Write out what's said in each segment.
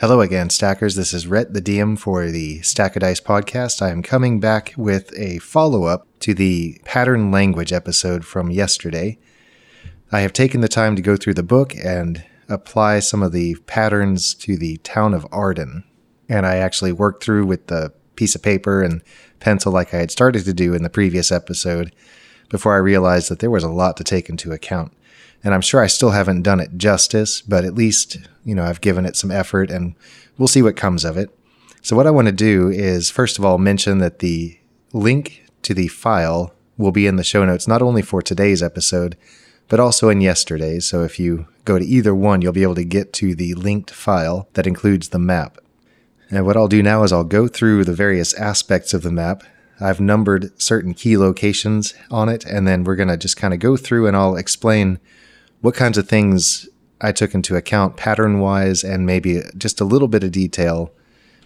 Hello again, Stackers. This is Rhett, the DM for the Stack of Dice podcast. I am coming back with a follow up to the pattern language episode from yesterday. I have taken the time to go through the book and apply some of the patterns to the town of Arden. And I actually worked through with the piece of paper and pencil like I had started to do in the previous episode before I realized that there was a lot to take into account. And I'm sure I still haven't done it justice, but at least, you know, I've given it some effort and we'll see what comes of it. So, what I want to do is, first of all, mention that the link to the file will be in the show notes, not only for today's episode, but also in yesterday's. So, if you go to either one, you'll be able to get to the linked file that includes the map. And what I'll do now is I'll go through the various aspects of the map. I've numbered certain key locations on it, and then we're going to just kind of go through and I'll explain what kinds of things I took into account pattern wise and maybe just a little bit of detail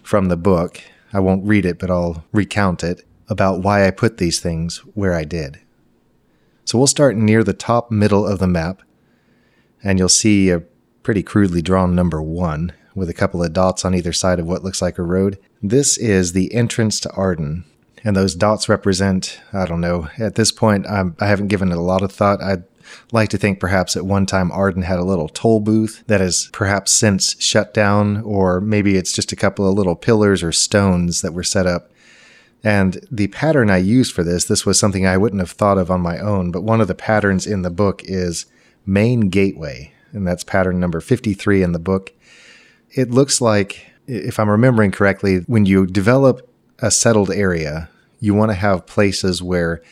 from the book. I won't read it, but I'll recount it about why I put these things where I did. So we'll start near the top middle of the map, and you'll see a pretty crudely drawn number one with a couple of dots on either side of what looks like a road. This is the entrance to Arden, and those dots represent, I don't know, at this point, I'm, I have not given it a lot of thought. I like to think perhaps at one time Arden had a little toll booth that has perhaps since shut down, or maybe it's just a couple of little pillars or stones that were set up. And the pattern I used for this, this was something I wouldn't have thought of on my own, but one of the patterns in the book is main gateway, and that's pattern number 53 in the book. It looks like, if I'm remembering correctly, when you develop a settled area, you want to have places where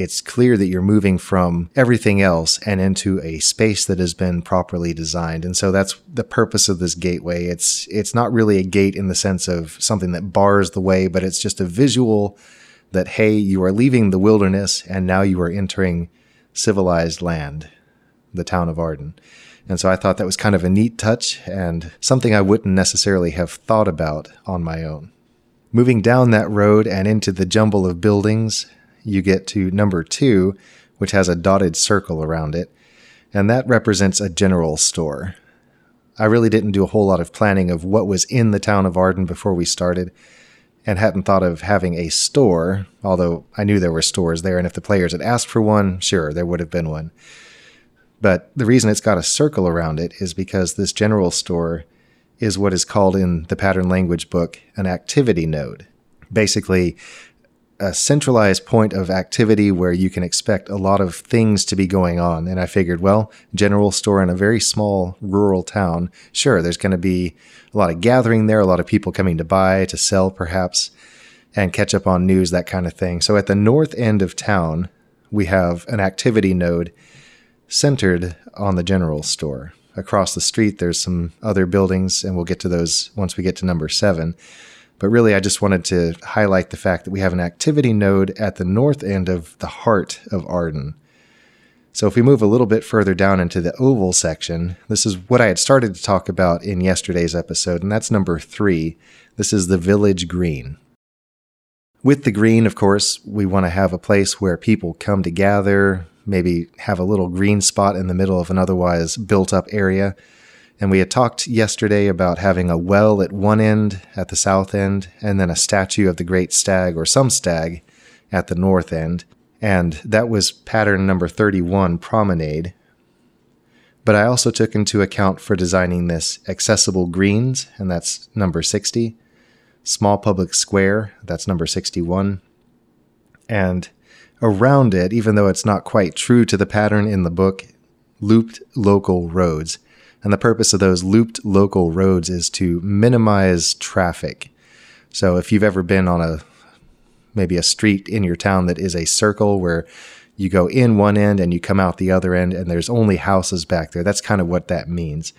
it's clear that you're moving from everything else and into a space that has been properly designed. And so that's the purpose of this gateway. It's it's not really a gate in the sense of something that bars the way, but it's just a visual that hey, you are leaving the wilderness and now you are entering civilized land, the town of Arden. And so I thought that was kind of a neat touch and something I wouldn't necessarily have thought about on my own. Moving down that road and into the jumble of buildings, you get to number two, which has a dotted circle around it, and that represents a general store. I really didn't do a whole lot of planning of what was in the town of Arden before we started, and hadn't thought of having a store, although I knew there were stores there, and if the players had asked for one, sure, there would have been one. But the reason it's got a circle around it is because this general store is what is called in the pattern language book an activity node. Basically, a centralized point of activity where you can expect a lot of things to be going on. And I figured, well, general store in a very small rural town, sure, there's going to be a lot of gathering there, a lot of people coming to buy, to sell perhaps, and catch up on news, that kind of thing. So at the north end of town, we have an activity node centered on the general store. Across the street, there's some other buildings, and we'll get to those once we get to number seven. But really, I just wanted to highlight the fact that we have an activity node at the north end of the heart of Arden. So if we move a little bit further down into the oval section, this is what I had started to talk about in yesterday's episode, and that's number three. This is the village green. With the green, of course, we want to have a place where people come to gather, maybe have a little green spot in the middle of an otherwise built up area. And we had talked yesterday about having a well at one end, at the south end, and then a statue of the great stag or some stag at the north end. And that was pattern number 31, Promenade. But I also took into account for designing this accessible greens, and that's number 60, small public square, that's number 61, and around it, even though it's not quite true to the pattern in the book, looped local roads. And the purpose of those looped local roads is to minimize traffic. So if you've ever been on a maybe a street in your town that is a circle where you go in one end and you come out the other end and there's only houses back there, that's kind of what that means.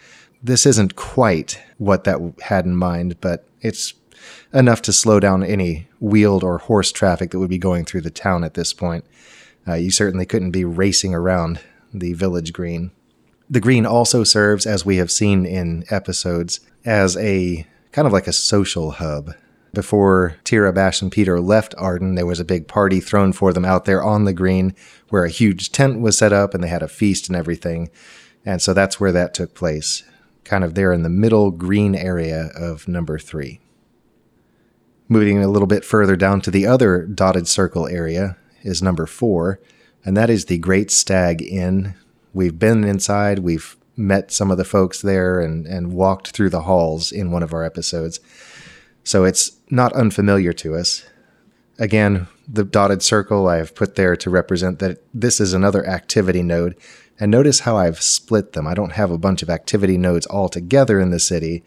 This isn't quite what that had in mind, but it's enough to slow down any wheeled or horse traffic that would be going through the town at this point. Uh, you certainly couldn't be racing around the village green. The green also serves, as we have seen in episodes, as a kind of like a social hub. Before Tira, Bash, and Peter left Arden, there was a big party thrown for them out there on the green where a huge tent was set up and they had a feast and everything. And so that's where that took place. kind of there in the middle green area of number three. Moving a little bit further down to the other dotted circle area is number four, and that is the Great Stag Inn. We've been inside, we've met some of the folks there and, and walked through the halls in one of our episodes. So it's not unfamiliar to us. Again, the dotted circle I have put there to represent that this is another activity node. And notice how I've split them. I don't have a bunch of activity nodes all together in the city,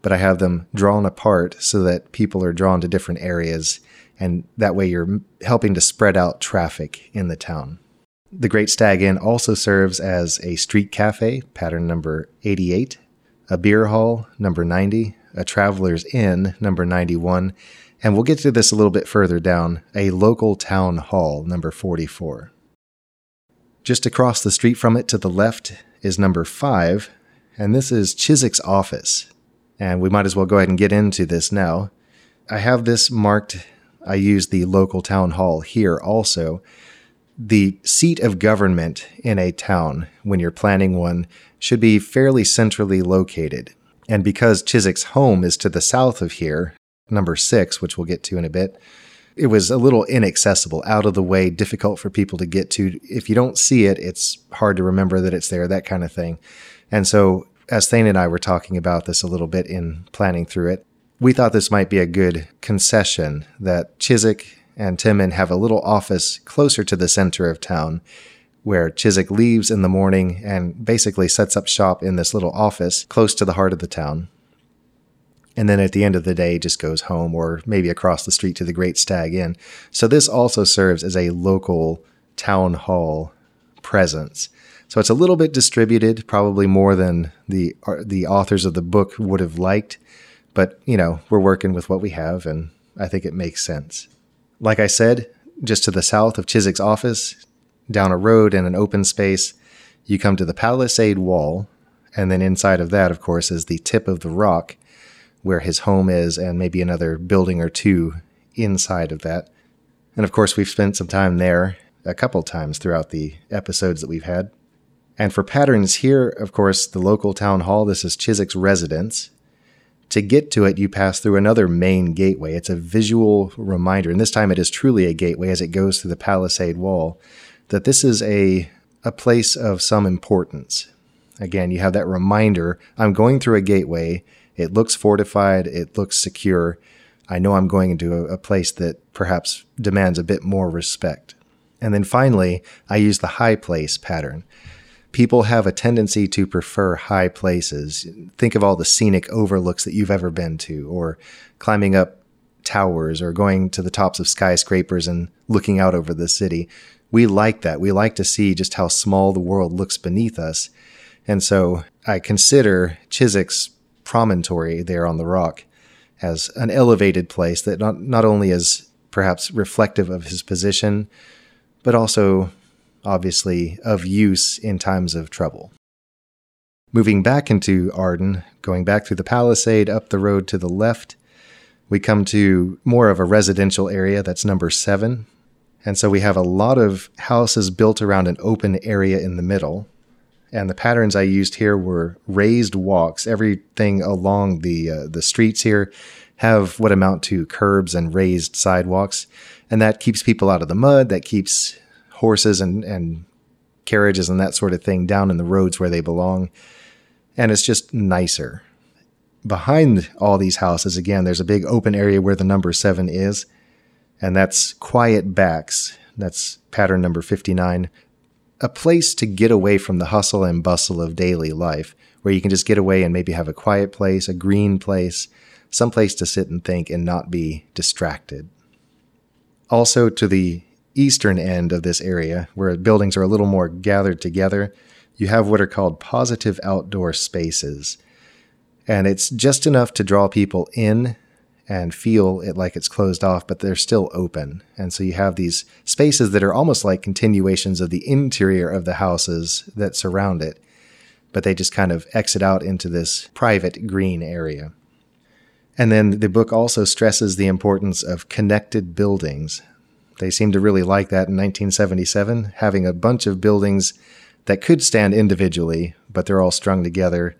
but I have them drawn apart so that people are drawn to different areas. And that way you're helping to spread out traffic in the town. The Great Stag Inn also serves as a street cafe, pattern number 88, a beer hall, number 90, a traveler's inn, number 91, and we'll get to this a little bit further down, a local town hall, number 44. Just across the street from it to the left is number 5, and this is Chiswick's office. And we might as well go ahead and get into this now. I have this marked, I use the local town hall here also the seat of government in a town, when you're planning one, should be fairly centrally located. And because Chiswick's home is to the south of here, number six, which we'll get to in a bit, it was a little inaccessible, out of the way, difficult for people to get to. If you don't see it, it's hard to remember that it's there, that kind of thing. And so, as Thane and I were talking about this a little bit in planning through it, we thought this might be a good concession that Chiswick and Timon have a little office closer to the center of town where Chiswick leaves in the morning and basically sets up shop in this little office close to the heart of the town. And then at the end of the day, just goes home or maybe across the street to the Great Stag Inn. So this also serves as a local town hall presence. So it's a little bit distributed, probably more than the uh, the authors of the book would have liked, but you know we're working with what we have, and I think it makes sense. Like I said, just to the south of Chiswick's office, down a road in an open space, you come to the palisade wall, and then inside of that, of course, is the tip of the rock where his home is, and maybe another building or two inside of that. And of course, we've spent some time there a couple times throughout the episodes that we've had. And for patterns here, of course, the local town hall, this is Chiswick's residence. To get to it, you pass through another main gateway. It's a visual reminder, and this time it is truly a gateway as it goes through the palisade wall, that this is a, a place of some importance. Again, you have that reminder I'm going through a gateway. It looks fortified, it looks secure. I know I'm going into a, a place that perhaps demands a bit more respect. And then finally, I use the high place pattern people have a tendency to prefer high places. Think of all the scenic overlooks that you've ever been to, or climbing up towers, or going to the tops of skyscrapers and looking out over the city. We like that. We like to see just how small the world looks beneath us. And so I consider Chiswick's promontory there on the rock as an elevated place that not, not only is perhaps reflective of his position, but also obviously of use in times of trouble. Moving back into Arden, going back through the palisade up the road to the left, we come to more of a residential area that's number seven. And so we have a lot of houses built around an open area in the middle. And the patterns I used here were raised walks. Everything along the uh, the streets here have what amount to curbs and raised sidewalks, and that keeps people out of the mud. That keeps horses and, and carriages and that sort of thing down in the roads where they belong. And it's just nicer. Behind all these houses, again, there's a big open area where the number seven is, and that's Quiet Backs. That's pattern number 59. A place to get away from the hustle and bustle of daily life, where you can just get away and maybe have a quiet place, a green place, some place to sit and think and not be distracted. Also, to the eastern end of this area, where buildings are a little more gathered together, you have what are called positive outdoor spaces. And it's just enough to draw people in and feel it like it's closed off, but they're still open. And so you have these spaces that are almost like continuations of the interior of the houses that surround it, but they just kind of exit out into this private green area. And then the book also stresses the importance of connected buildings. They seemed to really like that in 1977, having a bunch of buildings that could stand individually, but they're all strung together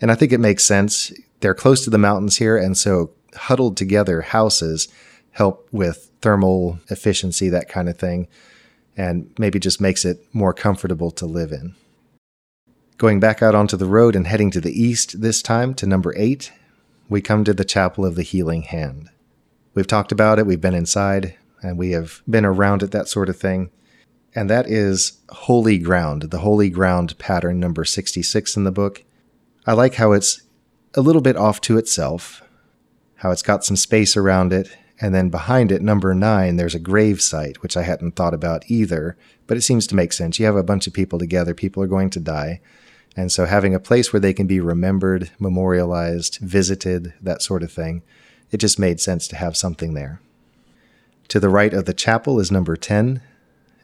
And I think it makes sense. They're close to the mountains here, and so huddled together houses help with thermal efficiency, that kind of thing, and maybe just makes it more comfortable to live in. Going back out onto the road and heading to the east this time to number eight, we come to the Chapel of the Healing Hand. We've talked about it, we've been inside, and we have been around it, that sort of thing. And that is Holy Ground, the Holy Ground pattern number 66 in the book. I like how it's a little bit off to itself, how it's got some space around it, and then behind it, number nine, there's a grave site, which I hadn't thought about either, but it seems to make sense. You have a bunch of people together, people are going to die. And so having a place where they can be remembered, memorialized, visited, that sort of thing, it just made sense to have something there. To the right of the chapel is number 10,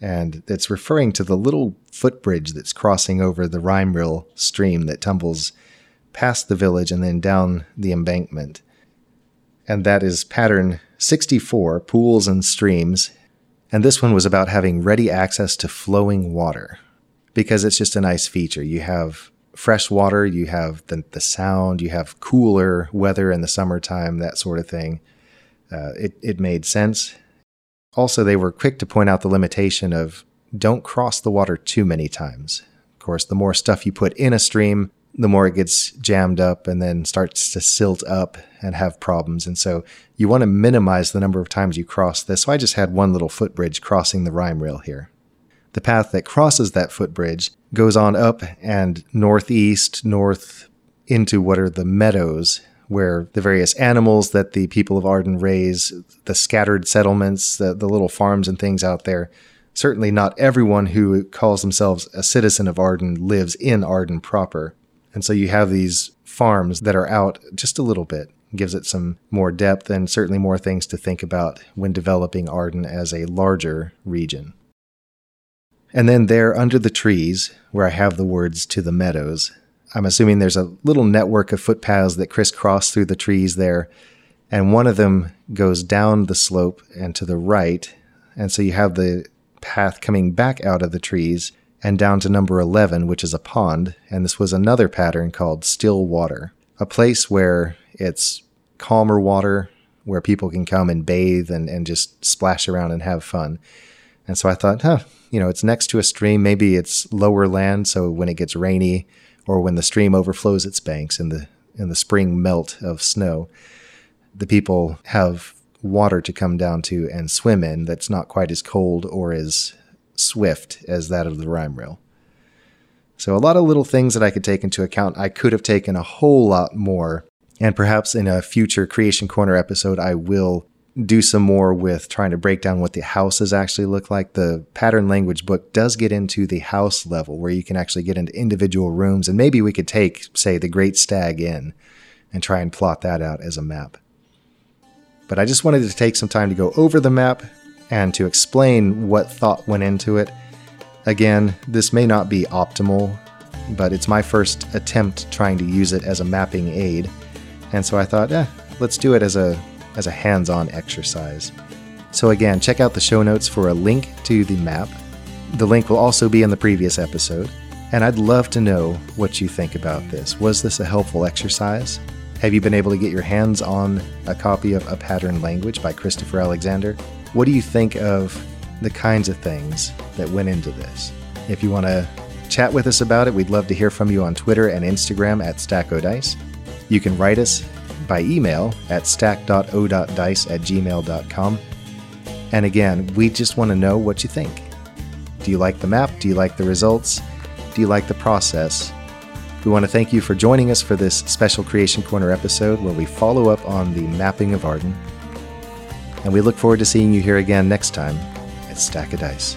and it's referring to the little footbridge that's crossing over the Rhymrill stream that tumbles past the village and then down the embankment. And that is pattern 64, Pools and Streams. And this one was about having ready access to flowing water because it's just a nice feature. You have fresh water, you have the, the sound, you have cooler weather in the summertime, that sort of thing. Uh, it, it made sense. Also, they were quick to point out the limitation of don't cross the water too many times. Of course, the more stuff you put in a stream, the more it gets jammed up and then starts to silt up and have problems. And so you want to minimize the number of times you cross this. So I just had one little footbridge crossing the Rhymrill here. The path that crosses that footbridge goes on up and northeast, north into what are the meadows where the various animals that the people of Arden raise, the scattered settlements, the, the little farms and things out there. Certainly not everyone who calls themselves a citizen of Arden lives in Arden proper. And so you have these farms that are out just a little bit. gives it some more depth and certainly more things to think about when developing Arden as a larger region. And then there under the trees, where I have the words to the meadows, I'm assuming there's a little network of footpaths that crisscross through the trees there. And one of them goes down the slope and to the right. And so you have the path coming back out of the trees and down to number 11, which is a pond. And this was another pattern called still water, a place where it's calmer water, where people can come and bathe and, and just splash around and have fun. And so I thought, huh, you know, it's next to a stream. Maybe it's lower land, so when it gets rainy or when the stream overflows its banks in the in the spring melt of snow, the people have water to come down to and swim in that's not quite as cold or as swift as that of the Rhymrill. So a lot of little things that I could take into account. I could have taken a whole lot more, and perhaps in a future Creation Corner episode, I will do some more with trying to break down what the houses actually look like. The pattern language book does get into the house level where you can actually get into individual rooms. And maybe we could take, say, the Great Stag Inn and try and plot that out as a map. But I just wanted to take some time to go over the map and to explain what thought went into it. Again, this may not be optimal, but it's my first attempt trying to use it as a mapping aid. And so I thought, eh, let's do it as a as a hands on exercise. So, again, check out the show notes for a link to the map. The link will also be in the previous episode. And I'd love to know what you think about this. Was this a helpful exercise? Have you been able to get your hands on a copy of A Pattern Language by Christopher Alexander? What do you think of the kinds of things that went into this? If you want to chat with us about it, we'd love to hear from you on Twitter and Instagram at StackODice. You can write us by email at stack.o.dice at gmail.com. And again, we just want to know what you think. Do you like the map? Do you like the results? Do you like the process? We want to thank you for joining us for this special Creation Corner episode where we follow up on the mapping of Arden. And we look forward to seeing you here again next time at Stack of Dice.